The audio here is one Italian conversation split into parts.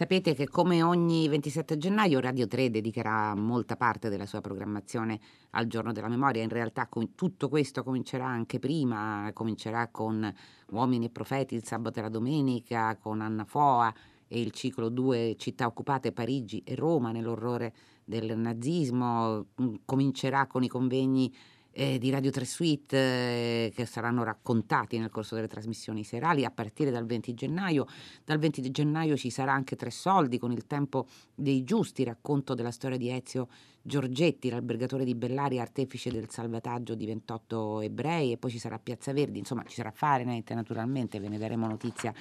Sapete che come ogni 27 gennaio Radio 3 dedicherà molta parte della sua programmazione al giorno della memoria, in realtà tutto questo comincerà anche prima, comincerà con Uomini e Profeti, il sabato e la domenica, con Anna Foa e il ciclo Due città occupate, Parigi e Roma nell'orrore del nazismo, mm, comincerà con i convegni eh, di Radio 3 Suite eh, che saranno raccontati nel corso delle trasmissioni serali a partire dal 20 gennaio. Dal 20 gennaio ci sarà anche Tre Soldi con il tempo dei giusti, racconto della storia di Ezio Giorgetti, l'albergatore di Bellari, artefice del salvataggio di 28 ebrei e poi ci sarà Piazza Verdi, insomma ci sarà Fahrenheit naturalmente, ve ne daremo notizia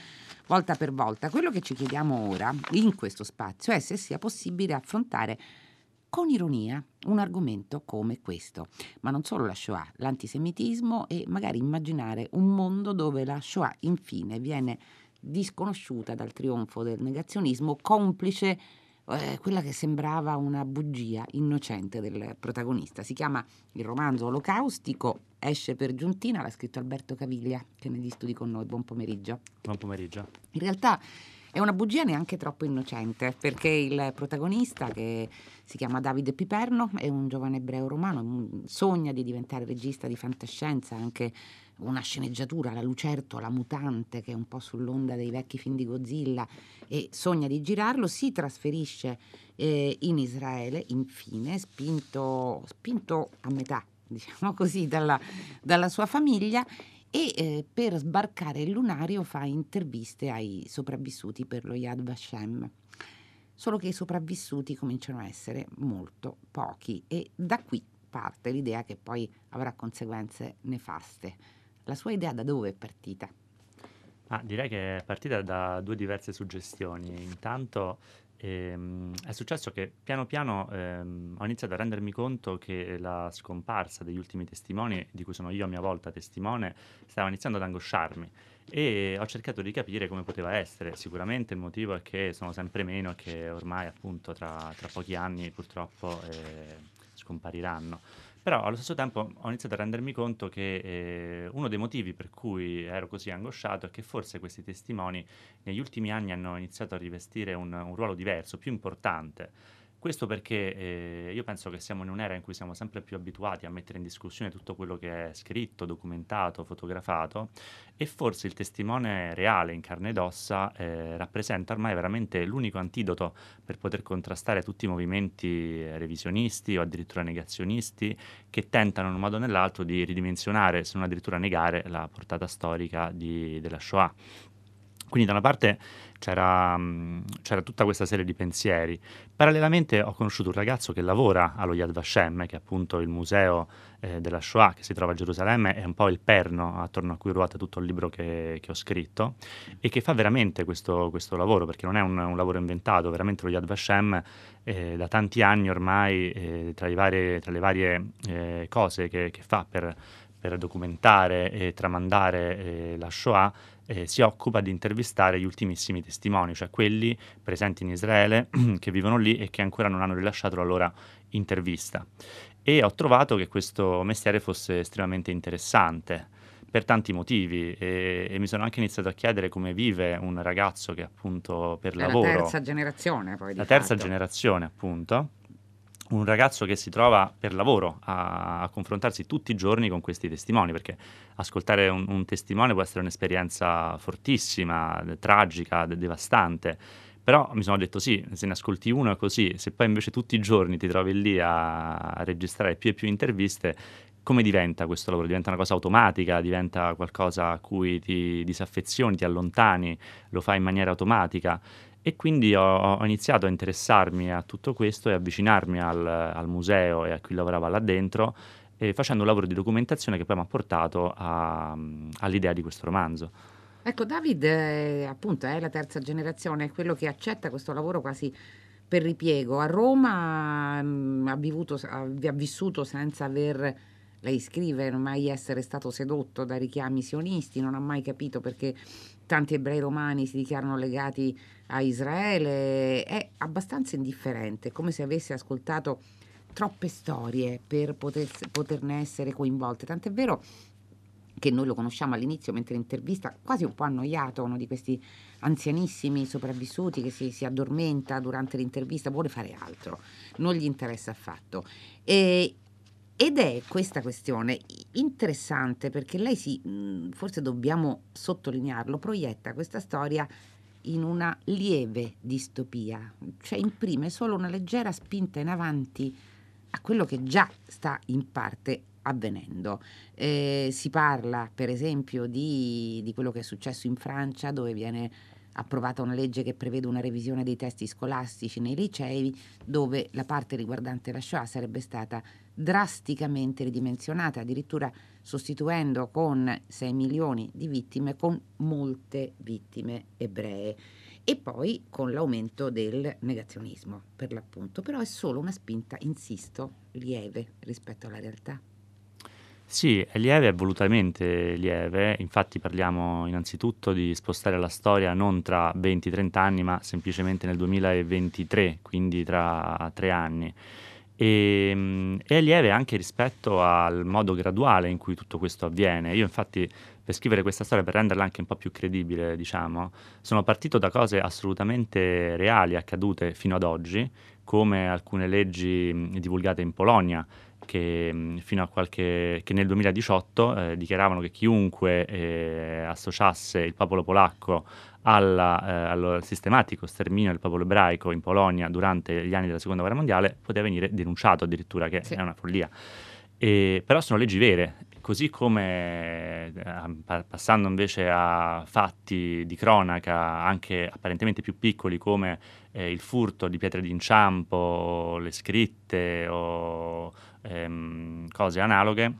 volta per volta. Quello che ci chiediamo ora in questo spazio è se sia possibile affrontare con ironia un argomento come questo. Ma non solo la Shoah, l'antisemitismo e magari immaginare un mondo dove la Shoah infine viene disconosciuta dal trionfo del negazionismo, complice eh, quella che sembrava una bugia innocente del protagonista. Si chiama il romanzo Olocaustico, esce per Giuntina, l'ha scritto Alberto Caviglia, che ne studi con noi. Buon pomeriggio. Buon pomeriggio. In realtà è una bugia neanche troppo innocente, perché il protagonista, che si chiama Davide Piperno, è un giovane ebreo romano, sogna di diventare regista di fantascienza, anche una sceneggiatura, la Lucertola mutante, che è un po' sull'onda dei vecchi film di Godzilla, e sogna di girarlo, si trasferisce eh, in Israele, infine, spinto, spinto a metà, diciamo così, dalla, dalla sua famiglia e eh, per sbarcare il lunario fa interviste ai sopravvissuti per lo Yad Vashem. Solo che i sopravvissuti cominciano a essere molto pochi e da qui parte l'idea che poi avrà conseguenze nefaste. La sua idea da dove è partita? Ah, direi che è partita da due diverse suggestioni. Intanto ehm, è successo che piano piano ehm, ho iniziato a rendermi conto che la scomparsa degli ultimi testimoni, di cui sono io a mia volta testimone, stava iniziando ad angosciarmi e ho cercato di capire come poteva essere. Sicuramente il motivo è che sono sempre meno e che ormai appunto tra, tra pochi anni purtroppo eh, scompariranno. Però allo stesso tempo ho iniziato a rendermi conto che eh, uno dei motivi per cui ero così angosciato è che forse questi testimoni negli ultimi anni hanno iniziato a rivestire un, un ruolo diverso, più importante questo perché eh, io penso che siamo in un'era in cui siamo sempre più abituati a mettere in discussione tutto quello che è scritto, documentato, fotografato e forse il testimone reale in carne ed ossa eh, rappresenta ormai veramente l'unico antidoto per poter contrastare tutti i movimenti revisionisti o addirittura negazionisti che tentano in un modo o nell'altro di ridimensionare, se non addirittura negare, la portata storica di, della Shoah. Quindi da una parte c'era, mm, c'era, tutta questa serie di pensieri. Parallelamente ho conosciuto un ragazzo che lavora allo Yad Vashem, che è appunto il museo eh, della Shoah che si trova a Gerusalemme, è un po' il perno attorno a cui ruota tutto il libro che, che ho scritto e che fa veramente questo, questo lavoro, perché non è un, un, lavoro inventato, veramente lo Yad Vashem eh, da tanti anni ormai, eh, tra, varie, tra, le varie eh, cose che, che fa per, per, documentare e tramandare eh, la Shoah, eh, si occupa di intervistare gli ultimissimi testimoni, cioè quelli presenti in Israele che vivono lì e che ancora non hanno rilasciato la loro intervista. E ho trovato che questo mestiere fosse estremamente interessante per tanti motivi e, e, mi sono anche iniziato a chiedere come vive un ragazzo che appunto per È lavoro... La terza generazione poi. La terza fatto. generazione appunto un ragazzo che si trova per lavoro a, a, confrontarsi tutti i giorni con questi testimoni, perché ascoltare un, un testimone può essere un'esperienza fortissima, tragica, de- devastante. Però mi sono detto sì, se ne ascolti uno è così, se poi invece tutti i giorni ti trovi lì a, a registrare più e più interviste, come diventa questo lavoro? Diventa una cosa automatica, diventa qualcosa a cui ti disaffezioni, ti allontani, lo fai in maniera automatica. E quindi ho, ho, iniziato a interessarmi a tutto questo e avvicinarmi al, al museo e a chi lavorava là dentro, eh, facendo un lavoro di documentazione che poi mi ha portato a, all'idea di questo romanzo. Ecco, David eh, appunto è la terza generazione, è quello che accetta questo lavoro quasi per ripiego. A Roma mh, mm, ha, vivuto, ha, ha vissuto senza aver lei scrive non mai essere stato sedotto da richiami sionisti, non ha mai capito perché tanti ebrei romani si dichiarano legati a Israele, è abbastanza indifferente, come se avesse ascoltato troppe storie per poter, poterne essere coinvolte. Tant'è vero che noi lo conosciamo all'inizio mentre intervista, quasi un po' annoiato, uno di questi anzianissimi sopravvissuti che si, si addormenta durante l'intervista, vuole fare altro, non gli interessa affatto. E, ed è questa questione interessante perché lei si, forse dobbiamo sottolinearlo, proietta questa storia in una lieve distopia, cioè imprime solo una leggera spinta in avanti a quello che già sta in parte avvenendo. Eh, si parla per esempio di, di, quello che è successo in Francia dove viene approvata una legge che prevede una revisione dei testi scolastici nei licei dove la parte riguardante la Shoah sarebbe stata drasticamente ridimensionata, addirittura sostituendo con 6 milioni di vittime con molte vittime ebree e poi con l'aumento del negazionismo, per l'appunto, però è solo una spinta, insisto, lieve rispetto alla realtà. Sì, è lieve, è volutamente lieve, infatti parliamo innanzitutto di spostare la storia non tra 20-30 anni, ma semplicemente nel 2023, quindi tra tre anni. E, ehm, è lieve anche rispetto al modo graduale in cui tutto questo avviene. Io infatti per scrivere questa storia, per renderla anche un po' più credibile, diciamo, sono partito da cose assolutamente reali, accadute fino ad oggi, come alcune leggi divulgate in Polonia, che, fino a qualche, che nel 2018 eh, dichiaravano che chiunque eh, associasse il popolo polacco alla, eh, al sistematico sterminio del popolo ebraico in Polonia durante gli anni della seconda guerra mondiale poteva venire denunciato addirittura, che sì. è una follia. E, però sono leggi vere, così come eh, passando invece a fatti di cronaca anche apparentemente più piccoli come eh, il furto di pietre d'inciampo, le scritte o ehm, cose analoghe.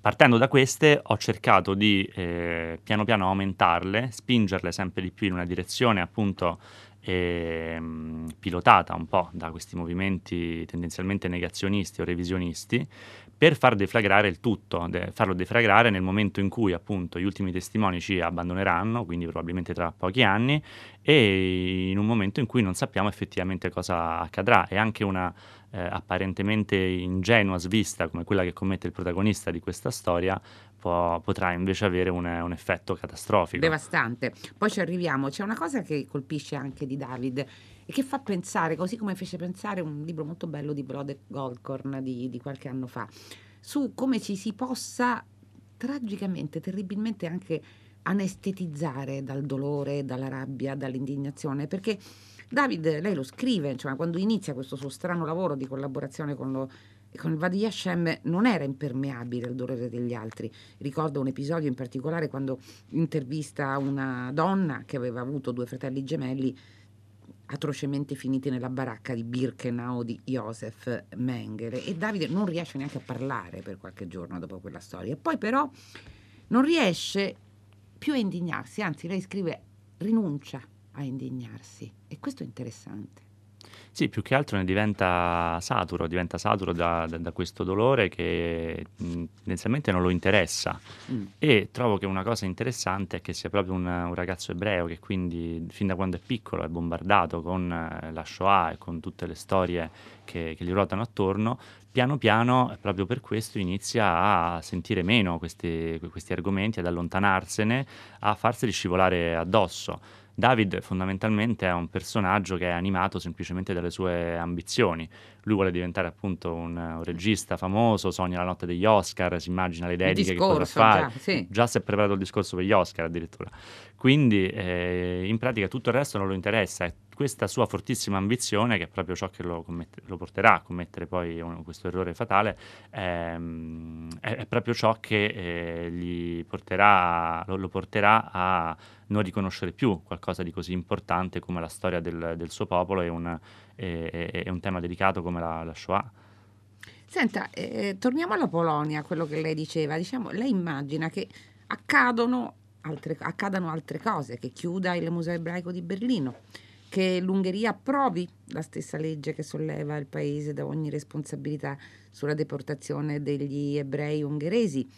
Partendo da queste ho cercato di eh, piano piano aumentarle, spingerle sempre di più in una direzione appunto ehm, pilotata un po' da questi movimenti tendenzialmente negazionisti o revisionisti, per far deflagrare il tutto, de- farlo deflagrare nel momento in cui appunto gli ultimi testimoni ci abbandoneranno, quindi probabilmente tra pochi anni, e in un momento in cui non sappiamo effettivamente cosa accadrà. È anche una eh, apparentemente ingenua svista come quella che commette il protagonista di questa storia può, potrà invece avere un, un, effetto catastrofico. Devastante. Poi ci arriviamo, c'è una cosa che colpisce anche di David e che fa pensare, così come fece pensare un libro molto bello di Brode Goldcorn di, di qualche anno fa, su come ci si possa tragicamente, terribilmente anche anestetizzare dal dolore, dalla rabbia, dall'indignazione, perché David, lei lo scrive, insomma, quando inizia questo suo strano lavoro di collaborazione con, lo, con il Vadi Hashem non era impermeabile al dolore degli altri. Ricordo un episodio in particolare quando intervista una donna che aveva avuto due fratelli gemelli atrocemente finiti nella baracca di Birkenau di Josef Mengele e Davide non riesce neanche a parlare per qualche giorno dopo quella storia. Poi però non riesce più a indignarsi, anzi lei scrive rinuncia a indignarsi e questo è interessante. Sì, più che altro ne diventa saturo, diventa saturo da, da, da questo dolore che mh, tendenzialmente non lo interessa. Mm. E trovo che una cosa interessante è che sia proprio un, un, ragazzo ebreo che quindi fin da quando è piccolo è bombardato con eh, la Shoah e con tutte le storie che, che gli ruotano attorno, piano piano, proprio per questo, inizia a sentire meno questi, questi argomenti, ad allontanarsene, a farseli scivolare addosso David fondamentalmente è un personaggio che è animato semplicemente dalle sue ambizioni. Lui vuole diventare appunto un, un regista famoso, sogna la notte degli Oscar, si immagina le dediche che potrà fare. Già, sì. già si è preparato il discorso per gli Oscar addirittura. Quindi eh, in pratica tutto il resto non lo interessa, è questa sua fortissima ambizione, che è proprio ciò che lo, commette, lo porterà a commettere poi un, questo errore fatale, ehm, è, è, proprio ciò che eh, porterà, lo, lo, porterà a non riconoscere più qualcosa di così importante come la storia del, del suo popolo e un, e, e un, tema delicato come la, la Shoah. Senta, eh, torniamo alla Polonia, quello che lei diceva. Diciamo, lei immagina che accadono altre, accadano altre cose, che chiuda il Museo ebraico di Berlino, che l'Ungheria approvi la stessa legge che solleva il paese da ogni responsabilità sulla deportazione degli ebrei ungheresi.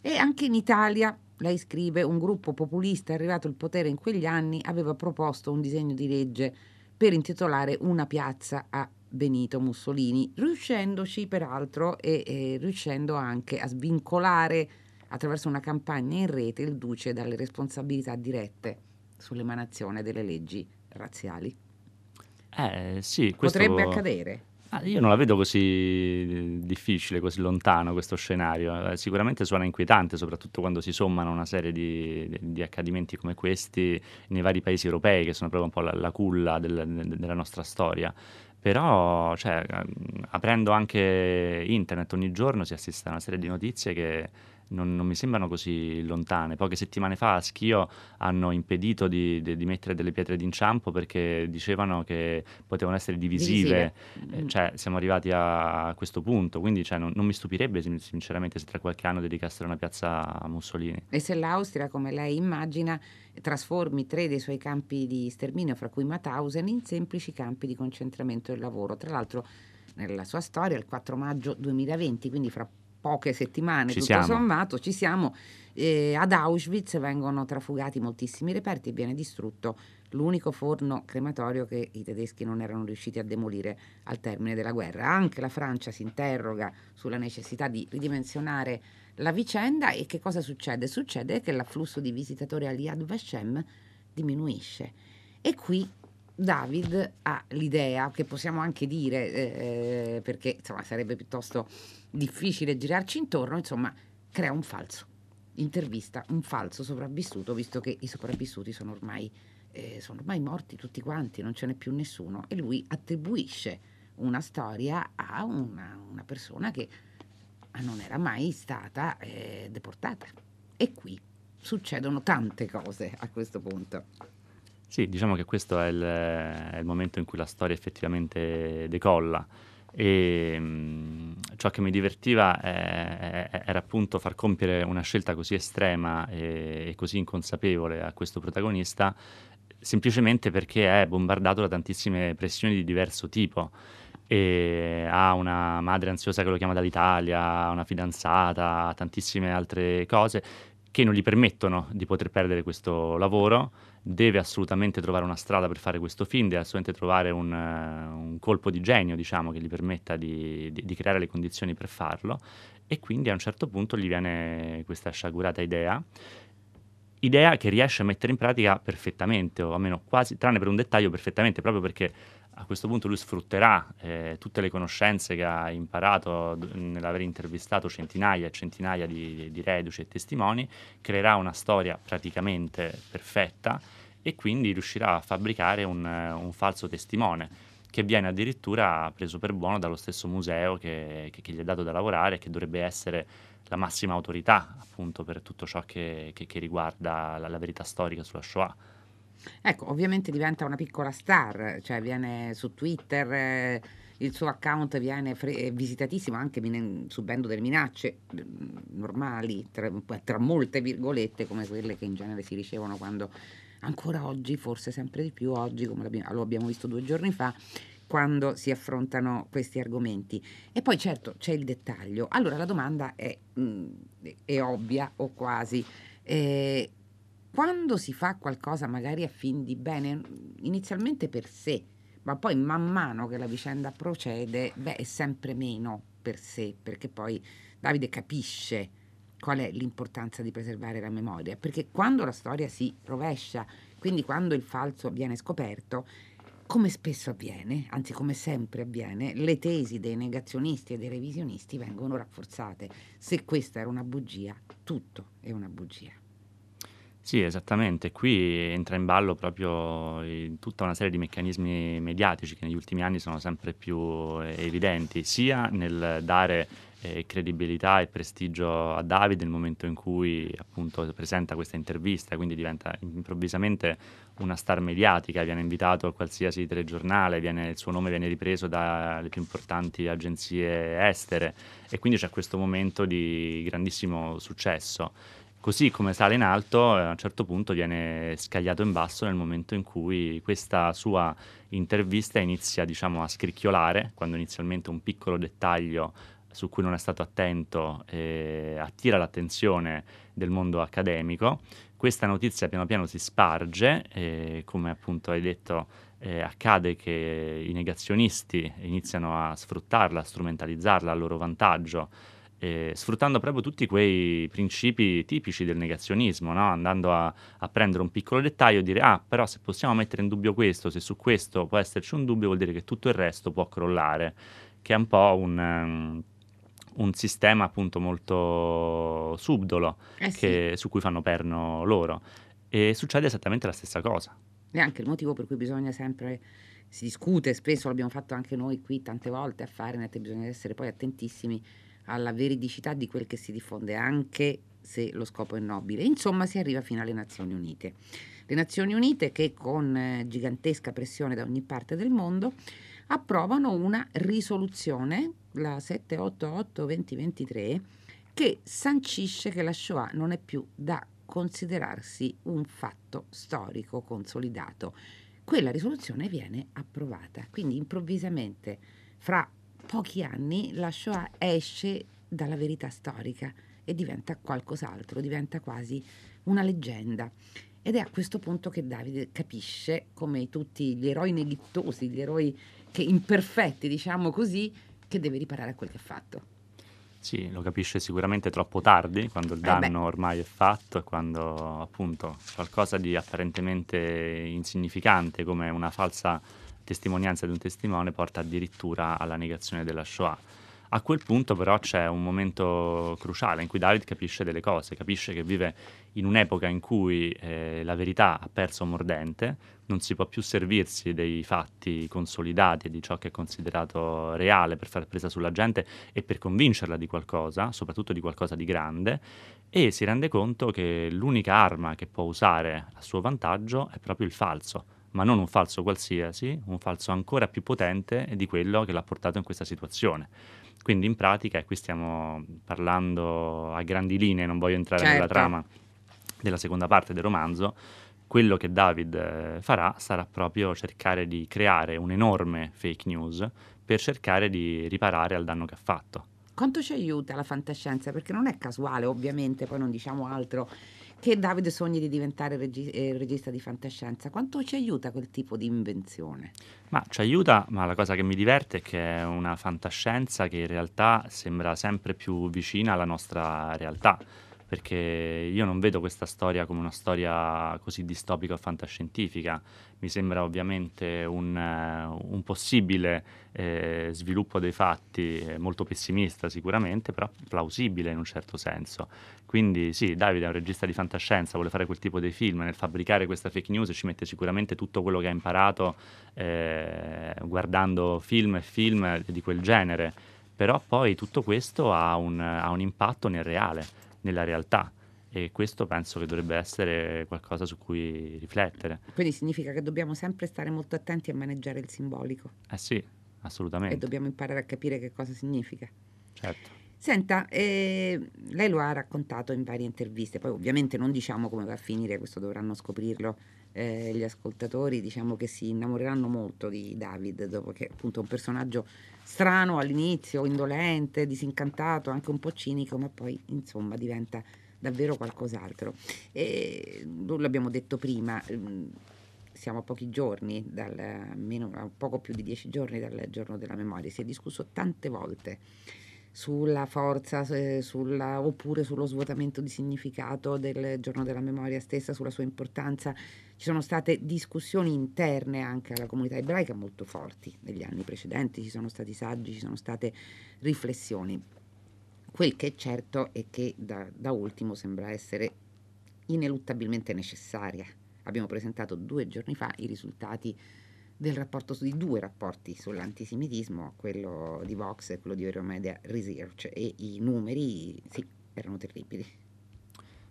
E anche in Italia, lei scrive, un gruppo populista arrivato al potere in quegli anni aveva proposto un disegno di legge per intitolare una piazza a Benito Mussolini, riuscendoci peraltro e, e riuscendo anche a svincolare attraverso una campagna in rete il duce dalle responsabilità dirette sull'emanazione delle leggi razziali. Eh sì, questo... Potrebbe accadere. Ah, io non la vedo così difficile, così lontano questo scenario. Eh, sicuramente suona inquietante, soprattutto quando si sommano una serie di, di, accadimenti come questi nei vari paesi europei, che sono proprio un po' la, la culla del, della nostra storia. Però, cioè, aprendo anche internet ogni giorno si assiste a una serie di notizie che non, non mi sembrano così lontane. Poche settimane fa a Schio hanno impedito di, di, di mettere delle pietre d'inciampo perché dicevano che potevano essere divisive, divisive. Eh, mm. cioè siamo arrivati a questo punto, quindi cioè, non, non, mi stupirebbe sinceramente se tra qualche anno dedicassero una piazza a Mussolini. E se l'Austria, come lei immagina, trasformi tre dei suoi campi di sterminio, fra cui Mauthausen, in semplici campi di concentramento del lavoro. Tra l'altro nella sua storia il 4 maggio 2020, quindi fra poche settimane, ci tutto siamo. sommato, ci siamo. Eh, ad Auschwitz vengono trafugati moltissimi reperti e viene distrutto l'unico forno crematorio che i tedeschi non erano riusciti a demolire al termine della guerra. Anche la Francia si interroga sulla necessità di ridimensionare la vicenda e che cosa succede? Succede che l'afflusso di visitatori a Yad Vashem diminuisce e qui David ha l'idea, che possiamo anche dire, eh, eh, perché insomma, sarebbe piuttosto difficile girarci intorno, insomma, crea un falso, intervista un falso sopravvissuto, visto che i sopravvissuti sono ormai, eh, sono ormai morti tutti quanti, non ce n'è più nessuno, e lui attribuisce una storia a una, una persona che non era mai stata eh, deportata. E qui succedono tante cose a questo punto. Sì, diciamo che questo è il, è il momento in cui la storia effettivamente decolla. E mh, mm, ciò che mi divertiva è, era appunto far compiere una scelta così estrema e, e, così inconsapevole a questo protagonista semplicemente perché è bombardato da tantissime pressioni di diverso tipo e ha una madre ansiosa che lo chiama dall'Italia, una fidanzata, tantissime altre cose che non gli permettono di poter perdere questo lavoro, deve assolutamente trovare una strada per fare questo film, deve assolutamente trovare un, uh, un colpo di genio, diciamo, che gli permetta di, di, di, creare le condizioni per farlo. E quindi a un certo punto gli viene questa sciagurata idea, idea che riesce a mettere in pratica perfettamente, o almeno quasi, tranne per un dettaglio, perfettamente, proprio perché a questo punto lui sfrutterà eh, tutte le conoscenze che ha imparato nell'aver intervistato centinaia e centinaia di, di reduci e testimoni, creerà una storia praticamente perfetta e quindi riuscirà a fabbricare un, un falso testimone che viene addirittura preso per buono dallo stesso museo che, che, che, gli è dato da lavorare e che dovrebbe essere la massima autorità appunto per tutto ciò che, che riguarda la, la verità storica sulla Shoah. Ecco, ovviamente diventa una piccola star, cioè viene su Twitter, eh, il suo account viene fre- visitatissimo anche min- subendo delle minacce mm, normali, tra, tra, molte virgolette, come quelle che in genere si ricevono quando ancora oggi, forse sempre di più oggi, come lo abbiamo visto due giorni fa, quando si affrontano questi argomenti. E poi certo c'è il dettaglio. Allora la domanda è, mh, mm, è ovvia o quasi. Eh, quando si fa qualcosa magari a fin di bene, inizialmente per sé, ma poi man mano che la vicenda procede, beh, è sempre meno per sé, perché poi Davide capisce qual è l'importanza di preservare la memoria, perché quando la storia si rovescia, quindi quando il falso viene scoperto, come spesso avviene, anzi come sempre avviene, le tesi dei negazionisti e dei revisionisti vengono rafforzate. Se questa era una bugia, tutto è una bugia. Sì, esattamente. Qui entra in ballo proprio i- tutta una serie di meccanismi mediatici che negli ultimi anni sono sempre più eh, evidenti, sia nel dare eh, credibilità e prestigio a Davide nel momento in cui appunto presenta questa intervista, quindi diventa improvvisamente una star mediatica, viene invitato a qualsiasi telegiornale, viene- il suo nome viene ripreso dalle più importanti agenzie estere e quindi c'è questo momento di grandissimo successo. Così come sale in alto, eh, a un certo punto viene scagliato in basso nel momento in cui questa sua intervista inizia diciamo, a scricchiolare, quando inizialmente un piccolo dettaglio su cui non è stato attento eh, attira l'attenzione del mondo accademico. Questa notizia piano piano si sparge, e come appunto hai detto eh, accade che i negazionisti iniziano a sfruttarla, a strumentalizzarla a loro vantaggio eh, sfruttando proprio tutti quei principi tipici del negazionismo, no? andando a, a, prendere un piccolo dettaglio e dire ah però se possiamo mettere in dubbio questo, se su questo può esserci un dubbio vuol dire che tutto il resto può crollare, che è un po' un... Um, un sistema appunto molto subdolo eh sì. che, su cui fanno perno loro e succede esattamente la stessa cosa. E anche il motivo per cui bisogna sempre si discute, spesso l'abbiamo fatto anche noi qui tante volte a Fahrenheit, bisogna essere poi attentissimi alla veridicità di quel che si diffonde, anche se lo scopo è nobile. Insomma, si arriva fino alle Nazioni Unite. Le Nazioni Unite che con eh, gigantesca pressione da ogni parte del mondo approvano una risoluzione, la 788-2023, che sancisce che la Shoah non è più da considerarsi un fatto storico consolidato. Quella risoluzione viene approvata, quindi improvvisamente fra pochi anni la Shoah esce dalla verità storica e diventa qualcos'altro, diventa quasi una leggenda. Ed è a questo punto che Davide capisce come tutti gli eroi neghittosi, gli eroi che imperfetti, diciamo così, che deve riparare a quel che ha fatto. Sì, lo capisce sicuramente troppo tardi, quando il danno eh ormai è fatto quando appunto qualcosa di apparentemente insignificante come una falsa testimonianza di un testimone porta addirittura alla negazione della Shoah. A quel punto però c'è un momento cruciale in cui David capisce delle cose, capisce che vive in un'epoca in cui eh, la verità ha perso mordente, non si può più servirsi dei fatti consolidati e di ciò che è considerato reale per far presa sulla gente e per convincerla di qualcosa, soprattutto di qualcosa di grande, e si rende conto che l'unica arma che può usare a suo vantaggio è proprio il falso ma non un falso qualsiasi, un falso ancora più potente di quello che l'ha portato in questa situazione. Quindi in pratica, e qui stiamo parlando a grandi linee, non voglio entrare certo. nella trama della seconda parte del romanzo, quello che David eh, farà sarà proprio cercare di creare un'enorme fake news per cercare di riparare al danno che ha fatto. Quanto ci aiuta la fantascienza? Perché non è casuale, ovviamente, poi non diciamo altro che Davide sogni di diventare regi- eh, regista di fantascienza. Quanto ci aiuta quel tipo di invenzione? Ma ci aiuta, ma la cosa che mi diverte è che è una fantascienza che in realtà sembra sempre più vicina alla nostra realtà perché io non vedo questa storia come una storia così distopica o fantascientifica, mi sembra ovviamente un, uh, un possibile eh, sviluppo dei fatti eh, molto pessimista sicuramente, però plausibile in un certo senso. Quindi sì, Davide è un regista di fantascienza, vuole fare quel tipo di film, nel fabbricare questa fake news ci mette sicuramente tutto quello che ha imparato eh, guardando film e film di quel genere, però poi tutto questo ha un, ha un impatto nel reale nella realtà e questo penso che dovrebbe essere qualcosa su cui riflettere. Quindi significa che dobbiamo sempre stare molto attenti a maneggiare il simbolico. Eh sì, assolutamente. E dobbiamo imparare a capire che cosa significa. Certo. Senta, eh, lei lo ha raccontato in varie interviste, poi ovviamente non diciamo come va a finire, questo dovranno scoprirlo eh, gli ascoltatori, diciamo che si innamoreranno molto di David, dopo che appunto è un personaggio strano all'inizio, indolente, disincantato, anche un po' cinico, ma poi insomma diventa davvero qualcos'altro. E l'abbiamo detto prima, mm, siamo a pochi giorni, dal, meno, a poco più di dieci giorni dal giorno della memoria, si è discusso tante volte sulla forza sulla, oppure sullo svuotamento di significato del giorno della memoria stessa, sulla sua importanza. Ci sono state discussioni interne anche alla comunità ebraica molto forti negli anni precedenti, ci sono stati saggi, ci sono state riflessioni. Quel che è certo è che da, da ultimo sembra essere ineluttabilmente necessaria. Abbiamo presentato due giorni fa i risultati del rapporto di due rapporti sull'antisemitismo, quello di Vox e quello di Euromedia Research e i numeri sì, erano terribili.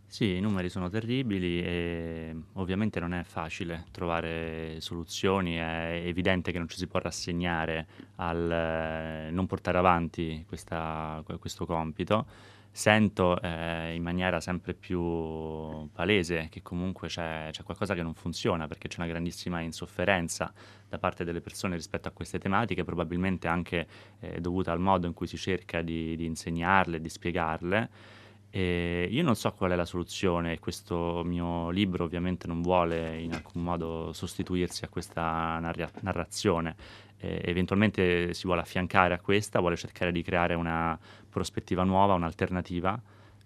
Sì, i numeri sono terribili e ovviamente non è facile trovare soluzioni, è evidente che non ci si può rassegnare al eh, non portare avanti questa, questo compito sento eh, in maniera sempre più palese che comunque c'è, c'è, qualcosa che non funziona perché c'è una grandissima insofferenza da parte delle persone rispetto a queste tematiche, probabilmente anche eh, dovuta al modo in cui si cerca di, di insegnarle, di spiegarle. E io non so qual è la soluzione, questo mio libro ovviamente non vuole in alcun modo sostituirsi a questa narra- narrazione, eh, eventualmente si vuole affiancare a questa, vuole cercare di creare una prospettiva nuova, un'alternativa,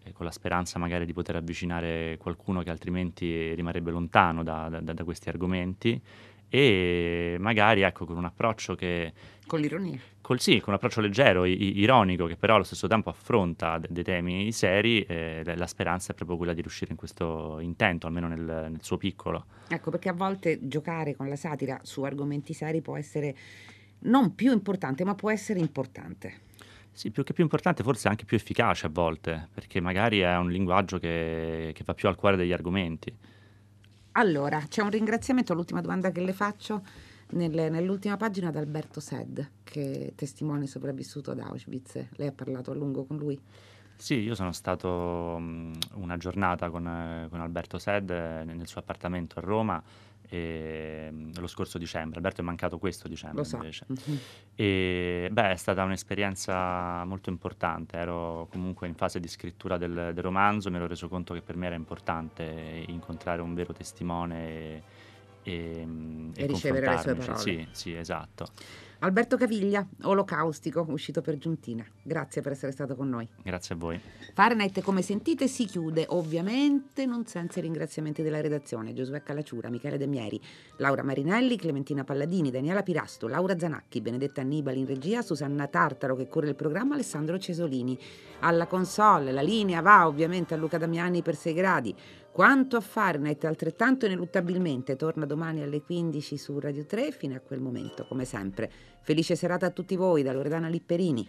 eh, con la speranza magari di poter avvicinare qualcuno che altrimenti rimarrebbe lontano da, da, da questi argomenti e magari ecco con un approccio che con l'ironia. Col, sì, con un approccio leggero, i, ironico che però allo stesso tempo affronta de- dei temi seri eh, la speranza è proprio quella di riuscire in questo intento almeno nel, nel, suo piccolo. Ecco perché a volte giocare con la satira su argomenti seri può essere non più importante ma può essere importante. Sì, più che più importante, forse anche più efficace a volte, perché magari è un linguaggio che, che va più al cuore degli argomenti. Allora, c'è un ringraziamento, l'ultima domanda che le faccio, nel, nell'ultima pagina ad Alberto Sed, che è testimone sopravvissuto ad Auschwitz. Lei ha parlato a lungo con lui? Sì, io sono stato una giornata con, con Alberto Sed nel suo appartamento a Roma e, lo scorso dicembre. Alberto è mancato questo dicembre so. invece. Mm-hmm. E, beh, è stata un'esperienza molto importante. Ero comunque in fase di scrittura del, del romanzo, mi ero reso conto che per me era importante incontrare un vero testimone e, e, e ricevere le sue parole. Sì, sì, esatto. Alberto Caviglia, Olocaustico, uscito per Giuntina. Grazie per essere stato con noi. Grazie a voi. Fahrenheit, come sentite, si chiude, ovviamente non senza i ringraziamenti della redazione. Giosuè Calacciura, Michele De Mieri, Laura Marinelli, Clementina Palladini, Daniela Pirasto, Laura Zanacchi, Benedetta Annibali in regia, Susanna Tartaro che cura il programma, Alessandro Cesolini. Alla console, la linea va ovviamente a Luca Damiani per 6 gradi. Quanto a Fahrenheit, altrettanto ineluttabilmente, torna domani alle 15 su Radio 3 fino a quel momento, come sempre. Felice serata a tutti voi da Loredana Lipperini.